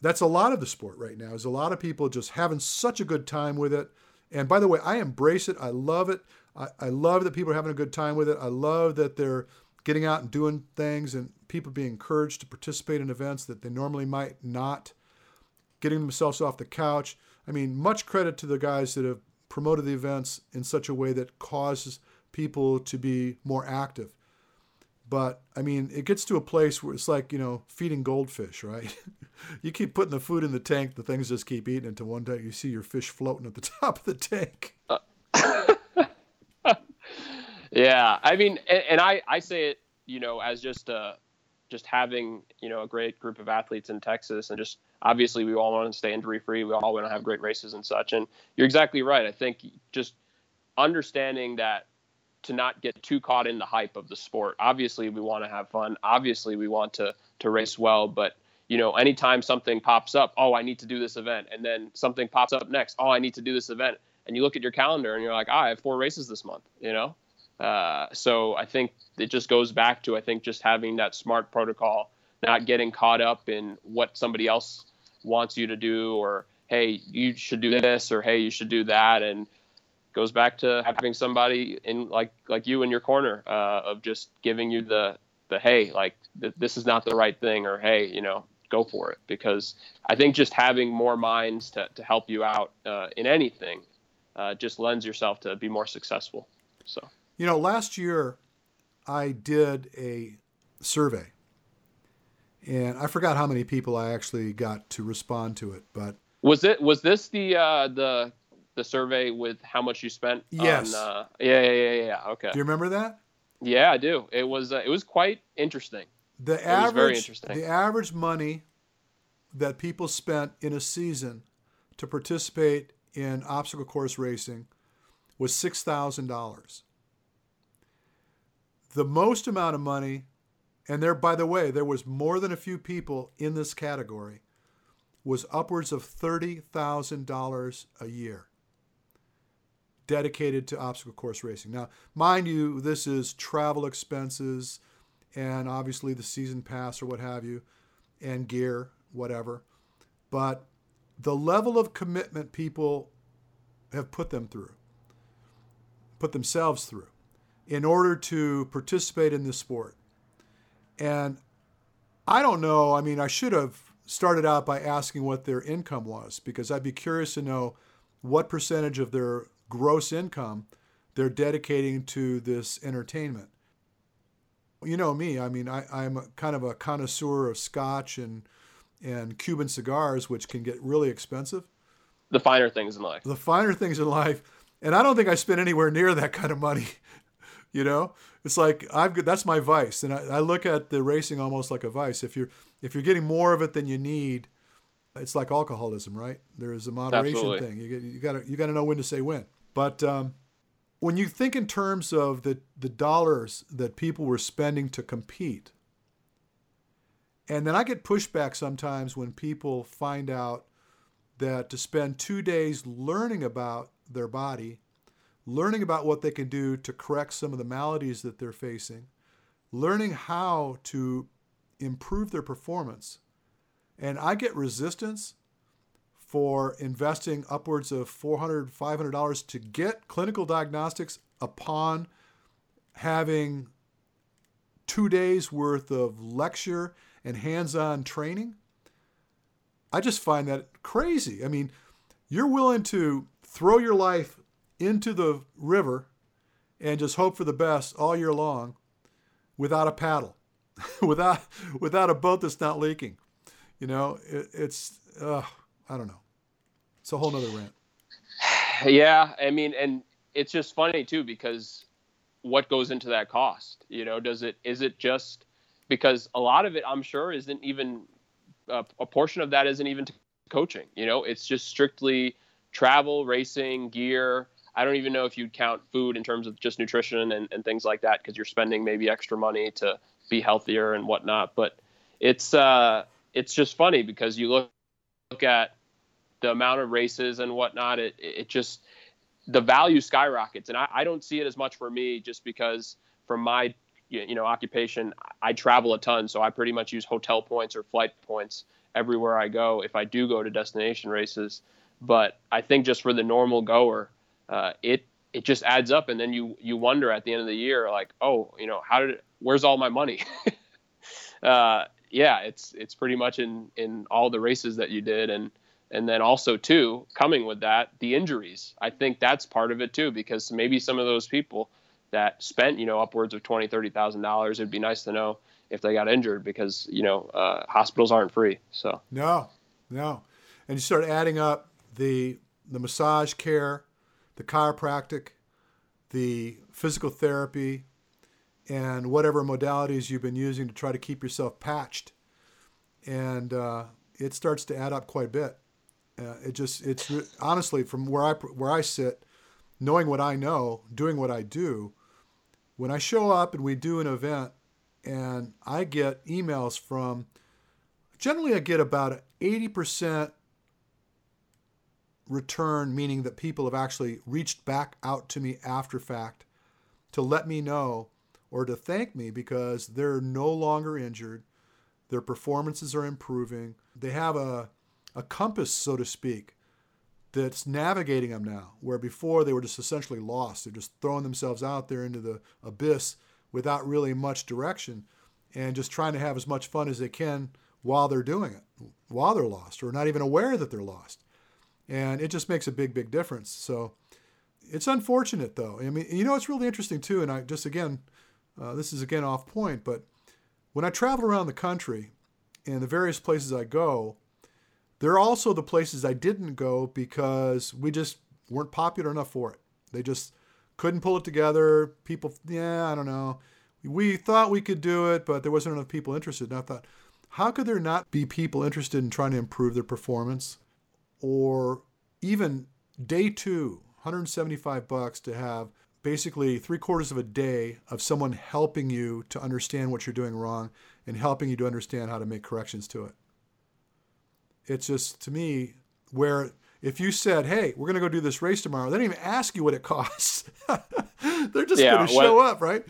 that's a lot of the sport right now is a lot of people just having such a good time with it. And by the way I embrace it. I love it. I, I love that people are having a good time with it. I love that they're getting out and doing things and people being encouraged to participate in events that they normally might not. Getting themselves off the couch. I mean much credit to the guys that have promoted the events in such a way that causes people to be more active. But I mean, it gets to a place where it's like, you know, feeding goldfish, right? you keep putting the food in the tank, the things just keep eating until one day you see your fish floating at the top of the tank. Uh, yeah. I mean, and, and, I, I say it, you know, as just, uh, just having, you know, a great group of athletes in Texas and just, obviously we all want to stay injury free. We all want to have great races and such. And you're exactly right. I think just understanding that to not get too caught in the hype of the sport. Obviously, we want to have fun. Obviously, we want to to race well. But you know, anytime something pops up, oh, I need to do this event, and then something pops up next, oh, I need to do this event, and you look at your calendar and you're like, ah, I have four races this month. You know, uh, so I think it just goes back to I think just having that smart protocol, not getting caught up in what somebody else wants you to do or hey you should do this or hey you should do that. And goes back to having somebody in like like you in your corner uh, of just giving you the the hey like th- this is not the right thing or hey you know go for it. Because I think just having more minds to, to help you out uh, in anything uh, just lends yourself to be more successful. So you know, last year I did a survey and I forgot how many people I actually got to respond to it. But was it was this the uh, the the survey with how much you spent? Yes. On, uh, yeah, yeah, yeah, yeah. Okay. Do you remember that? Yeah, I do. It was uh, it was quite interesting. The it average the average money that people spent in a season to participate in obstacle course racing was six thousand dollars. The most amount of money and there, by the way, there was more than a few people in this category, was upwards of $30,000 a year dedicated to obstacle course racing. Now, mind you, this is travel expenses and obviously the season pass or what have you, and gear, whatever. But the level of commitment people have put them through, put themselves through, in order to participate in this sport and I don't know. I mean, I should have started out by asking what their income was because I'd be curious to know what percentage of their gross income they're dedicating to this entertainment. You know me. I mean, I, I'm a, kind of a connoisseur of scotch and and Cuban cigars, which can get really expensive. The finer things in life. The finer things in life, and I don't think I spent anywhere near that kind of money You know, it's like I've that's my vice, and I, I look at the racing almost like a vice. If you're if you're getting more of it than you need, it's like alcoholism, right? There is a moderation Absolutely. thing. You, you got to you got to know when to say when. But um, when you think in terms of the the dollars that people were spending to compete, and then I get pushback sometimes when people find out that to spend two days learning about their body, learning about what they can do to correct some of the maladies that they're facing, learning how to improve their performance. And I get resistance for investing upwards of $400, $500 to get clinical diagnostics upon having two days worth of lecture and hands on training. I just find that crazy. I mean, you're willing to throw your life into the river and just hope for the best all year long without a paddle, without without a boat that's not leaking. You know, it, it's uh, I don't know. It's a whole nother rant. Yeah, I mean, and it's just funny too because what goes into that cost? You know, does it is it just because a lot of it I'm sure isn't even uh, a portion of that isn't even coaching. You know, it's just strictly travel, racing, gear. I don't even know if you'd count food in terms of just nutrition and, and things like that because you're spending maybe extra money to be healthier and whatnot. But it's uh, it's just funny because you look look at the amount of races and whatnot. It it just the value skyrockets, and I, I don't see it as much for me just because from my you know occupation i travel a ton so i pretty much use hotel points or flight points everywhere i go if i do go to destination races but i think just for the normal goer uh, it it just adds up and then you you wonder at the end of the year like oh you know how did where's all my money? Uh, yeah it's it's pretty much in in all the races that you did and and then also too coming with that the injuries. I think that's part of it too because maybe some of those people that spent you know upwards of twenty thirty thousand dollars it'd be nice to know if they got injured because you know uh, hospitals aren't free so. No no. And you start adding up the the massage care the chiropractic the physical therapy and whatever modalities you've been using to try to keep yourself patched. And uh, it starts to add up quite a bit. Uh, it just it's honestly from where i where i sit knowing what i know doing what i do when I show up and we do an event and I get emails from, generally I get about 80% return, meaning that people have actually reached back out to me after fact to let me know or to thank me because they're no longer injured. Their performances are improving. They have a, a compass, so to speak, that's navigating them now, where before they were just essentially lost. They're just throwing themselves out there into the abyss without really much direction and just trying to have as much fun as they can while they're doing it, while they're lost, or not even aware that they're lost. And it just makes a big, big difference. So it's unfortunate, though. I mean, you know, it's really interesting, too. And I just, again, uh, this is again off point, but when I travel around the country and the various places I go, there are also the places I didn't go because we just weren't popular enough for it. They just couldn't pull it together. People, yeah, I don't know. We thought we could do it, but there wasn't enough people interested. And I thought, how could there not be people interested in trying to improve their performance? Or even day two, 175 bucks to have basically three quarters of a day of someone helping you to understand what you're doing wrong and helping you to understand how to make corrections to it it's just to me where if you said, "Hey, we're going to go do this race tomorrow," they don't even ask you what it costs. They're just Yeah, going to show up, right?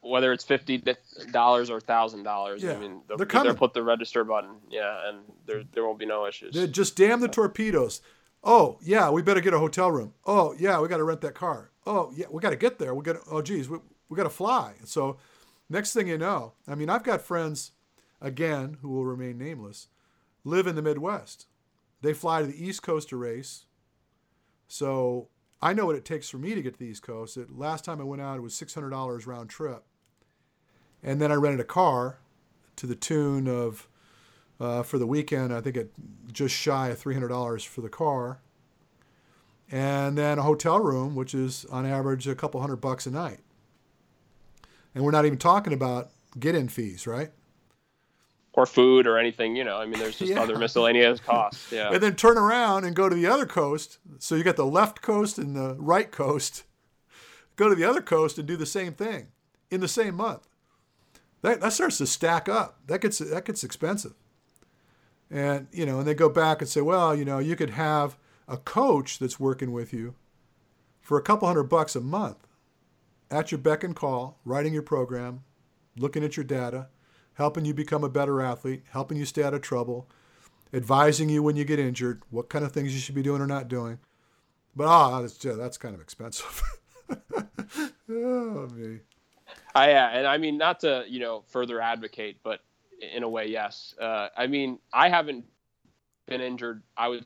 Whether it's fifty dollars or thousand dollars Yeah, i mean they'll, they're coming. they'll put the register button yeah and there there won't be no issues They just damn the torpedoes. Oh yeah, we better get a hotel room. Oh yeah, we got to rent that car. Oh yeah, we got to get there. We got oh geez, we, we got to fly. So next thing you know, I mean, I've got friends, again, who will remain nameless, live in the Midwest. They fly to the East Coast to race. So I know what it takes for me to get to the East Coast. Last time I went out, it was six hundred dollars round trip, and then I rented a car to the tune of uh, for the weekend. I think it just shy of three hundred dollars for the car, and then a hotel room, which is on average a couple hundred bucks a night. And we're not even talking about get in fees, right? Or food or anything, you know. I mean, there's just Yeah. other miscellaneous costs. Yeah. And then turn around and go to the other coast. So you got the left coast and the right coast. Go to the other coast and do the same thing in the same month. That, that starts to stack up. That gets that gets expensive. And you know, and they go back and say, well, you know, you could have a coach that's working with you for a couple hundred bucks a month at your beck and call, writing your program, looking at your data, helping you become a better athlete, helping you stay out of trouble, advising you when you get injured, what kind of things you should be doing or not doing. But ah, that's, yeah, that's kind of expensive. oh me. I, yeah, and I mean, not to you know further advocate, but in a way, yes. Uh, I mean, I haven't been injured. I would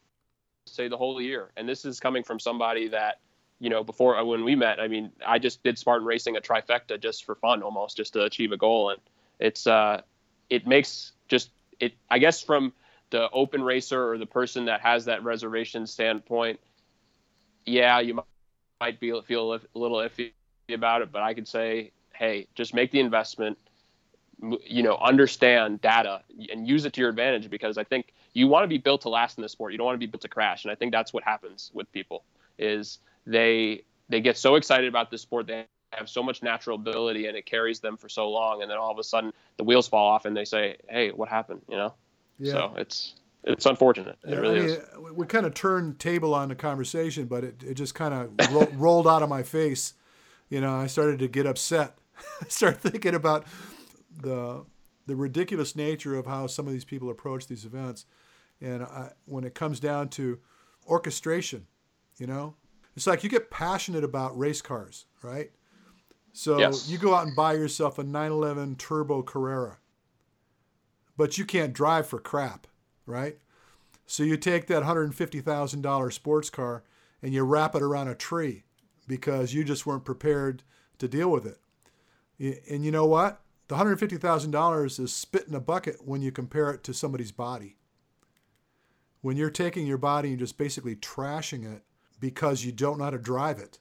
say the whole year, and this is coming from somebody that you know before uh, when we met. I mean, I just did Spartan racing a trifecta just for fun, almost just to achieve a goal, and it's uh, it makes just it. I guess from the open racer or the person that has that reservation standpoint, yeah, you might, be feel a little iffy about it, but I could say hey, just make the investment, you know, understand data and use it to your advantage because I think you want to be built to last in the sport. You don't want to be built to crash. And I think that's what happens with people is they they get so excited about the sport they have so much natural ability and it carries them for so long and then all of a sudden the wheels fall off and they say, "Hey, what happened?" you know? Yeah. So it's it's unfortunate. It really I mean, is. we- We kind of turned table on the conversation, but it, it just kind of ro- rolled out of my face. You know, I started to get upset. I started thinking about the the ridiculous nature of how some of these people approach these events, and I, when it comes down to orchestration, you know, it's like you get passionate about race cars, right? So Yes. you go out and buy yourself a 911 Turbo Carrera, but you can't drive for crap, right? So you take that $150,000 sports car and you wrap it around a tree because you just weren't prepared to deal with it. And you know what? The $150,000 is spit in a bucket when you compare it to somebody's body. When you're taking your body and just basically trashing it because you don't know how to drive it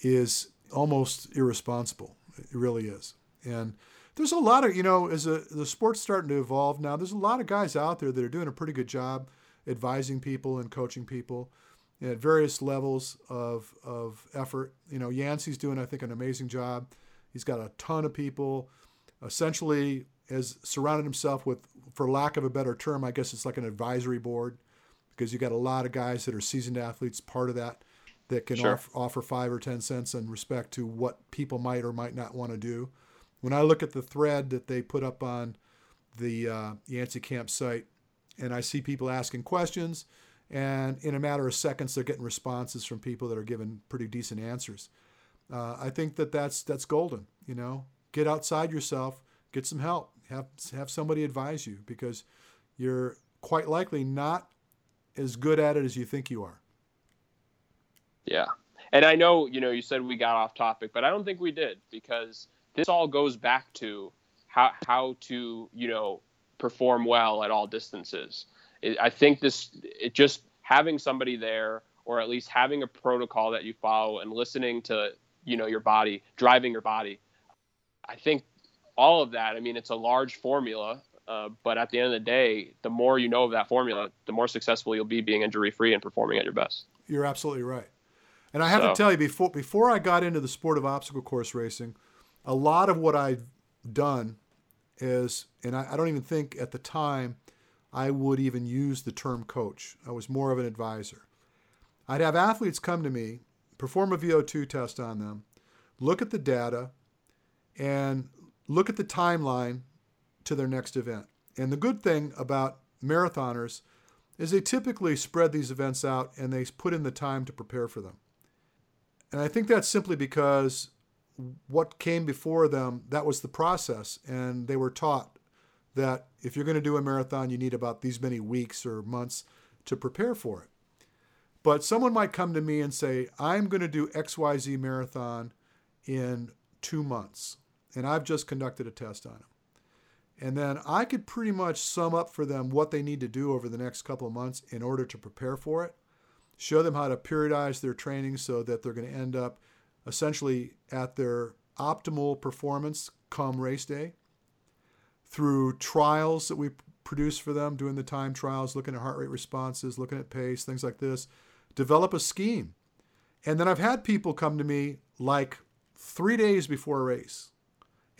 is almost irresponsible. It really is. And there's a lot of, you know, as a, the sport's starting to evolve now, there's a lot of guys out there that are doing a pretty good job advising people and coaching people at various levels of, of effort. You know, Yancy's doing, I think, an amazing job. He's got a ton of people, essentially has surrounded himself with, for lack of a better term, I guess it's like an advisory board because you got a lot of guys that are seasoned athletes, part of that, that can Sure. off, offer five or 10 cents in respect to what people might or might not want to do. When I look at the thread that they put up on the uh, Yancy Camp site, and I see people asking questions, and in a matter of seconds, they're getting responses from people that are giving pretty decent answers. Uh, I think that that's that's golden. You know, get outside yourself, get some help, have have somebody advise you because you're quite likely not as good at it as you think you are. Yeah. And I know, you know, you said we got off topic, but I don't think we did because this all goes back to how how to, you know, perform well at all distances. I think this it just having somebody there or at least having a protocol that you follow and listening to, you know, your body, driving your body. I think all of that, I mean, it's a large formula, uh, but at the end of the day, the more you know of that formula, the more successful you'll be being injury free and performing at your best. You're absolutely right. And I have to tell you before before I got into the sport of obstacle course racing, a lot of what I've done is, and I, I don't even think at the time I would even use the term coach. I was more of an advisor. I'd have athletes come to me, perform a VO2 test on them, look at the data, and look at the timeline to their next event. And the good thing about marathoners is they typically spread these events out and they put in the time to prepare for them. And I think that's simply because what came before them, that was the process. And they were taught that if you're going to do a marathon, you need about these many weeks or months to prepare for it. But someone might come to me and say, I'm going to do XYZ marathon in two months. And I've just conducted a test on them. And then I could pretty much sum up for them what they need to do over the next couple of months in order to prepare for it, show them how to periodize their training so that they're going to end up essentially at their optimal performance come race day through trials that we produce for them, doing the time trials, looking at heart rate responses, looking at pace, things like this. Develop a scheme. And then I've had people come to me like three days before a race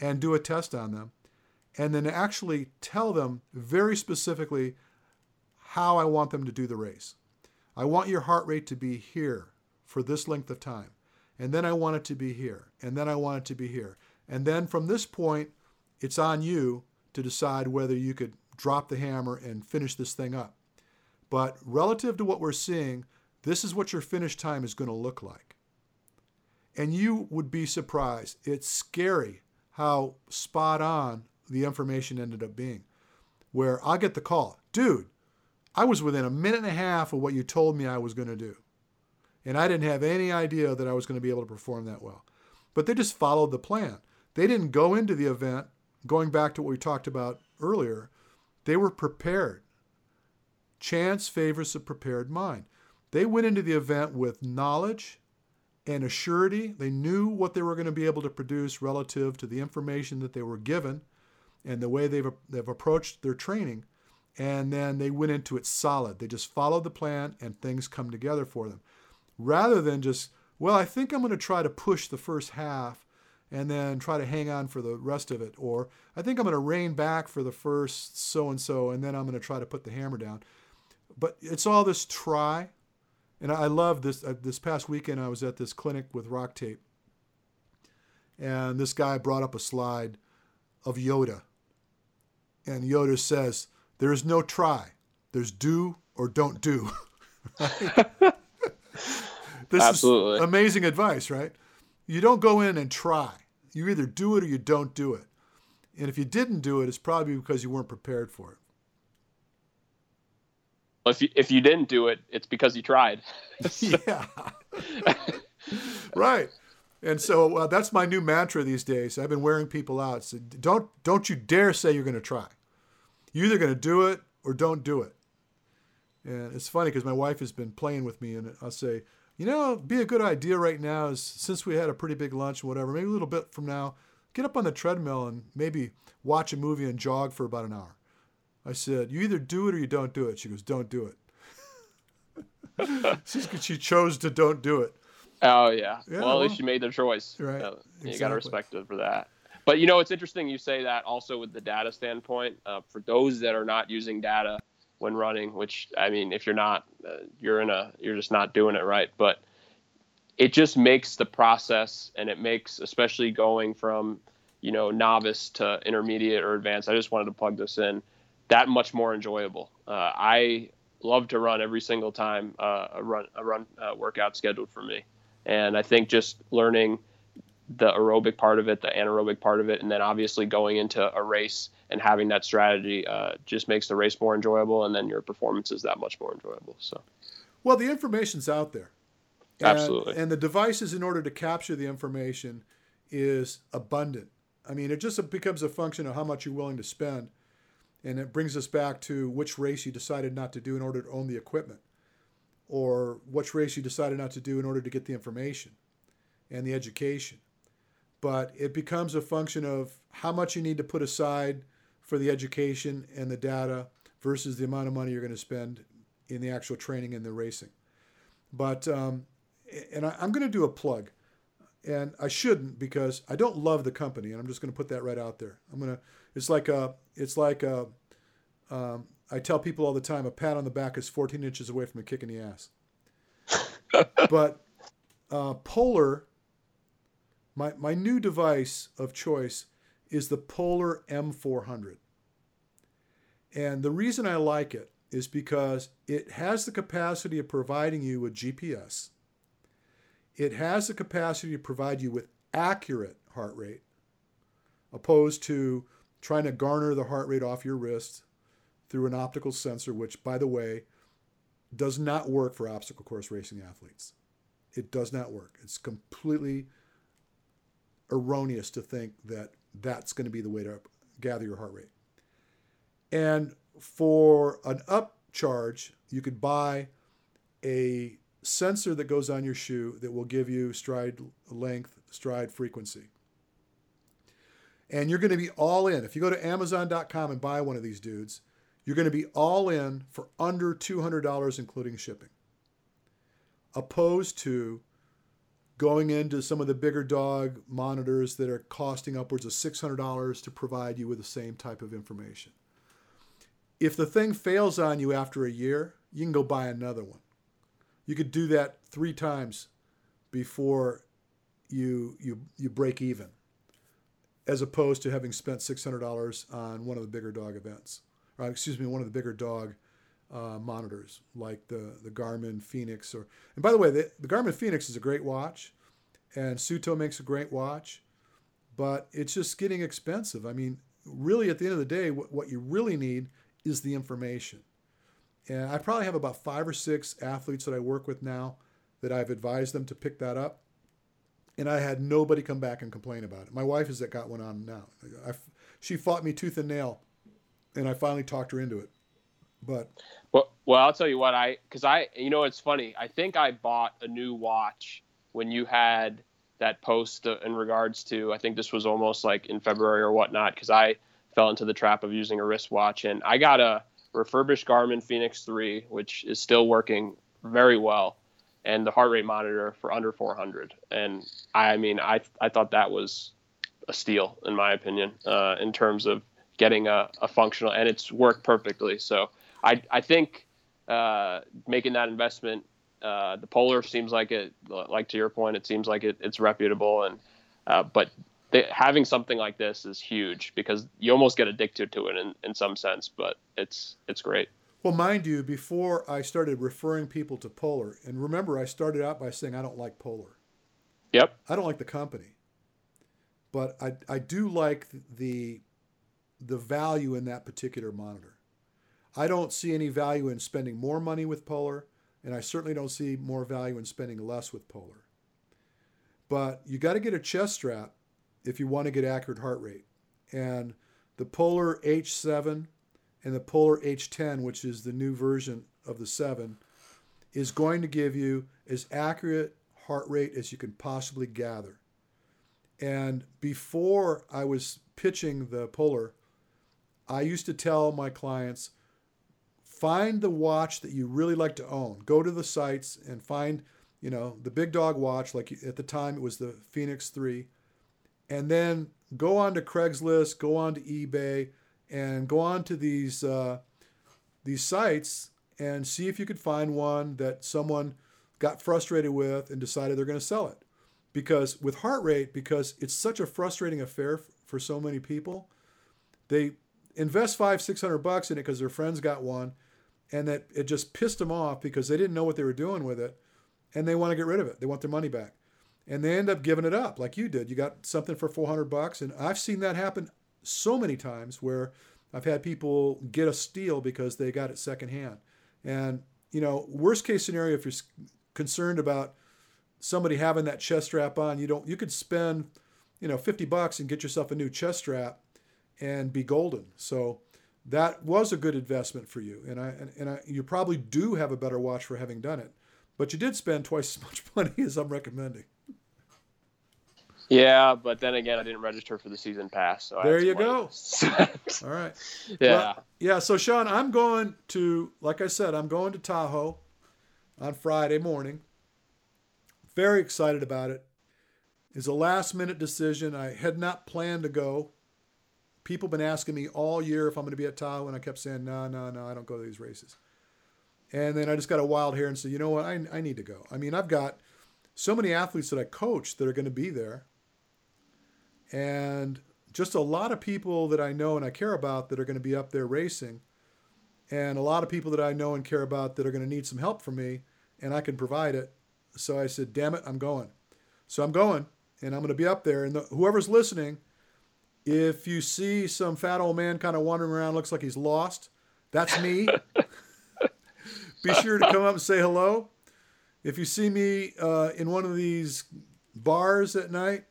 and do a test on them and then actually tell them very specifically how I want them to do the race. I want your heart rate to be here for this length of time. And then I want it to be here. And then I want it to be here. And then from this point, it's on you to decide whether you could drop the hammer and finish this thing up. But relative to what we're seeing, this is what your finish time is going to look like. And you would be surprised. It's scary how spot on the information ended up being. Where I'll get the call, dude, I was within a minute and a half of what you told me I was going to do. And I didn't have any idea that I was going to be able to perform that well. But they just followed the plan. They didn't go into the event, going back to what we talked about earlier, they were prepared. Chance favors a prepared mind. They went into the event with knowledge and a surety. They knew what they were going to be able to produce relative to the information that they were given and the way they've, they've approached their training. And then they went into it solid. They just followed the plan and things come together for them. Rather than just, well, I think I'm going to try to push the first half and then try to hang on for the rest of it. Or I think I'm going to rein back for the first so and so, and then I'm going to try to put the hammer down. But it's all this try. And I love this. Uh, this past weekend, I was at this clinic with Rock Tape, and this guy brought up a slide of Yoda. And Yoda says, There is no try, there's do or don't do. this Absolutely. is amazing advice, right? You don't go in and try. You either do it or you don't do it. And if you didn't do it, it's probably because you weren't prepared for it. If you, if you didn't do it, it's because you tried. yeah. right. And so uh, that's my new mantra these days. I've been wearing people out. So don't don't you dare say you're going to try. You're either going to do it or don't do it. And it's funny because my wife has been playing with me, and I'll say, you know, be a good idea right now is since we had a pretty big lunch and whatever, maybe a little bit from now, get up on the treadmill and maybe watch a movie and jog for about an hour. I said, you either do it or you don't do it. She goes, don't do it. she chose to don't do it. Oh yeah. yeah well, at least you made the choice. Right. Uh, you exactly. got to respect it for that. But you know, it's interesting you say that also with the data standpoint. Uh, for those that are not using data, when running, which I mean, if you're not, uh, you're in a, you're just not doing it right. But it just makes the process, and it makes, especially going from, you know, novice to intermediate or advanced. I just wanted to plug this in, that much more enjoyable. Uh, I love to run every single time uh, a run a run uh, workout scheduled for me, and I think just learning the aerobic part of it, the anaerobic part of it, and then obviously going into a race and having that strategy uh, just makes the race more enjoyable, and then your performance is that much more enjoyable. So, well, the information's out there. And, Absolutely. And the devices, in order to capture the information, is abundant. I mean, it just becomes a function of how much you're willing to spend. And it brings us back to which race you decided not to do in order to own the equipment, or which race you decided not to do in order to get the information and the education. But it becomes a function of how much you need to put aside for the education and the data versus the amount of money you're going to spend in the actual training and the racing. But um, and I, am going to do a plug, and I shouldn't because I don't love the company, and I'm just going to put that right out there. I'm gonna. It's like a. It's like a. Um, I tell people all the time, a pat on the back is 14 inches away from a kick in the ass. but uh, Polar, my my new device of choice is the Polar M400. And the reason I like it is because it has the capacity of providing you with GPS. It has the capacity to provide you with accurate heart rate, opposed to trying to garner the heart rate off your wrist through an optical sensor, which, by the way, does not work for obstacle course racing athletes. It does not work. It's completely erroneous to think that that's going to be the way to gather your heart rate. And for an upcharge, you could buy a sensor that goes on your shoe that will give you stride length, stride frequency. and you're going to be all in. If you go to Amazon.com and buy one of these dudes, you're going to be all in for under $200, including shipping. Opposed to going into some of the bigger dog monitors that are costing upwards of $600 to provide you with the same type of information. If the thing fails on you after a year, you can go buy another one. You could do that three times before you you you break even, as opposed to having spent six hundred dollars on one of the bigger dog events, or excuse me, one of the bigger dog uh, monitors like the the Garmin Fenix. Or and by the way, the, the Garmin Fenix is a great watch, and Suunto makes a great watch, but it's just getting expensive. I mean, really, at the end of the day, what, what you really need is the information. And I probably have about five or six athletes that I work with now that I've advised them to pick that up. And I had nobody come back and complain about it. My wife is that got one on now. I, she fought me tooth and nail, and I finally talked her into it. But well, well, I'll tell you what I because I you know it's funny. I think I bought a new watch when you had that post in regards to I think this was almost like in February or whatnot because I fell into the trap of using a wristwatch and I got a refurbished Garmin Fenix 3, which is still working very well, and the heart rate monitor for under 400. And I mean, I I thought that was a steal in my opinion uh, in terms of getting a, a, functional, and it's worked perfectly. So I I think uh, making that investment. Uh, the Polar seems like it, like to your point, it seems like it, it's reputable, and uh, but they, having something like this is huge because you almost get addicted to it in, in some sense, but it's it's great. Well, mind you, before I started referring people to Polar, and remember, I started out by saying I don't like Polar. Yep. I don't like the company, but I I do like the the value in that particular monitor. I don't see any value in spending more money with Polar, and I certainly don't see more value in spending less with Polar. But you got to get a chest strap if you want to get accurate heart rate. And the Polar H7 and the Polar H10, which is the new version of the 7, is going to give you as accurate heart rate as you can possibly gather. And before I was pitching the Polar, I used to tell my clients find the watch that you really like to own. Go to the sites and find, you know, the big dog watch. Like at the time, it was the Fenix 3 and then go on to Craigslist, go on to eBay, and go on to these uh, these sites and see if you could find one that someone got frustrated with and decided they're going to sell it. Because with heart rate, because it's such a frustrating affair for so many people, they invest five, six hundred bucks in it because their friends got one, and that it just pissed them off because they didn't know what they were doing with it, and they want to get rid of it. They want their money back and they end up giving it up like you did. You got something for 400 bucks, and I've seen that happen so many times where I've had people get a steal because they got it secondhand. And you know, worst case scenario, if you're concerned about somebody having that chest strap on, you don't. You could spend, you know, 50 bucks and get yourself a new chest strap, and be golden. So that was a good investment for you, and I and, and I, you probably do have a better watch for having done it. But you did spend twice as much money as I'm recommending. Yeah, but then again, I didn't register for the season pass. So there you go. All right. Yeah. Well, yeah. So Sean, I'm going to, like I said, I'm going to Tahoe on Friday morning. Very excited about it. It's a last minute decision. I had not planned to go. People been asking me all year if I'm going to be at Tahoe, and I kept saying, no, no, no, I don't go to these races. And then I just got a wild hair and said, you know what, I, I need to go. I mean, I've got so many athletes that I coach that are going to be there and just a lot of people that I know and I care about that are going to be up there racing, and a lot of people that I know and care about that are going to need some help from me, and I can provide it. So I said, "Damn it, I'm going." So I'm going, and I'm going to be up there. And the, whoever's listening, if you see some fat old man kind of wandering around, looks like he's lost, that's me. be sure to come up and say hello. If you see me uh, in one of these bars at night,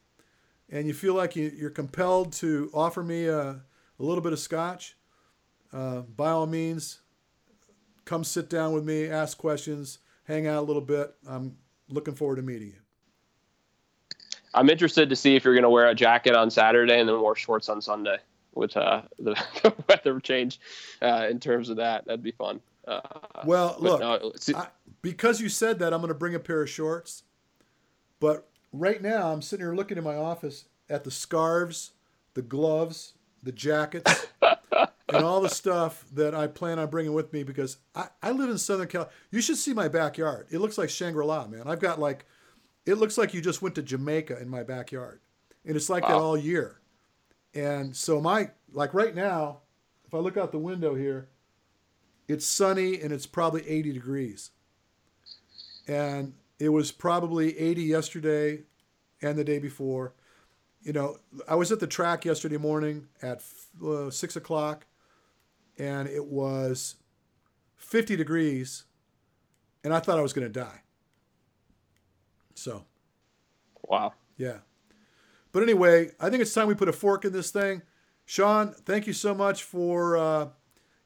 and you feel like you, are compelled to offer me a, a little bit of scotch, uh, by all means, come sit down with me, ask questions, hang out a little bit. I'm looking forward to meeting you. I'm interested to see if you're going to wear a jacket on Saturday and then wear shorts on Sunday with uh, the, the weather change uh, in terms of that. That'd be fun. Uh, well, look, no, I, because you said that, I'm going to bring a pair of shorts. But right now, I'm sitting here looking in my office at the scarves, the gloves, the jackets, and all the stuff that I plan on bringing with me because I, I live in Southern California. You should see my backyard. It looks like Shangri La, man. I've got like, it looks like you just went to Jamaica in my backyard. And it's like wow. that all year. And so, my, like right now, if I look out the window here, it's sunny and it's probably 80 degrees. And it was probably 80 yesterday and the day before. You know, I was at the track yesterday morning at uh, six o'clock, and it was 50 degrees, and I thought I was going to die. So, wow. Yeah. But anyway, I think it's time we put a fork in this thing. Sean, thank you so much for uh,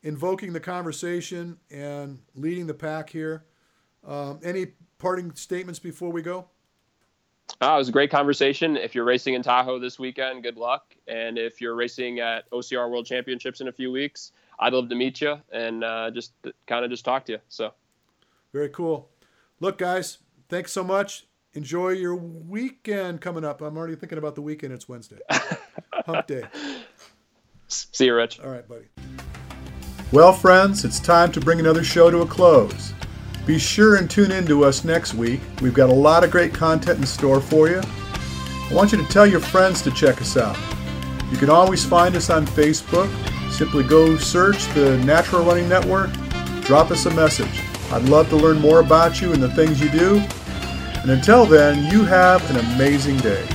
invoking the conversation and leading the pack here. Um, any parting statements before we go? Oh, it was a great conversation. If you're racing in Tahoe this weekend, good luck. And if you're racing at OCR World Championships in a few weeks, I'd love to meet you and uh, just kind of just talk to you. So, very cool. Look, guys, thanks so much. Enjoy your weekend coming up. I'm already thinking about the weekend. It's Wednesday, Hump Day. See you, Rich. All right, buddy. Well, friends, it's time to bring another show to a close. Be sure and tune in to us next week. We've got a lot of great content in store for you. I want you to tell your friends to check us out. You can always find us on Facebook. Simply go search the Natural Running Network, drop us a message. I'd love to learn more about you and the things you do. And until then, you have an amazing day.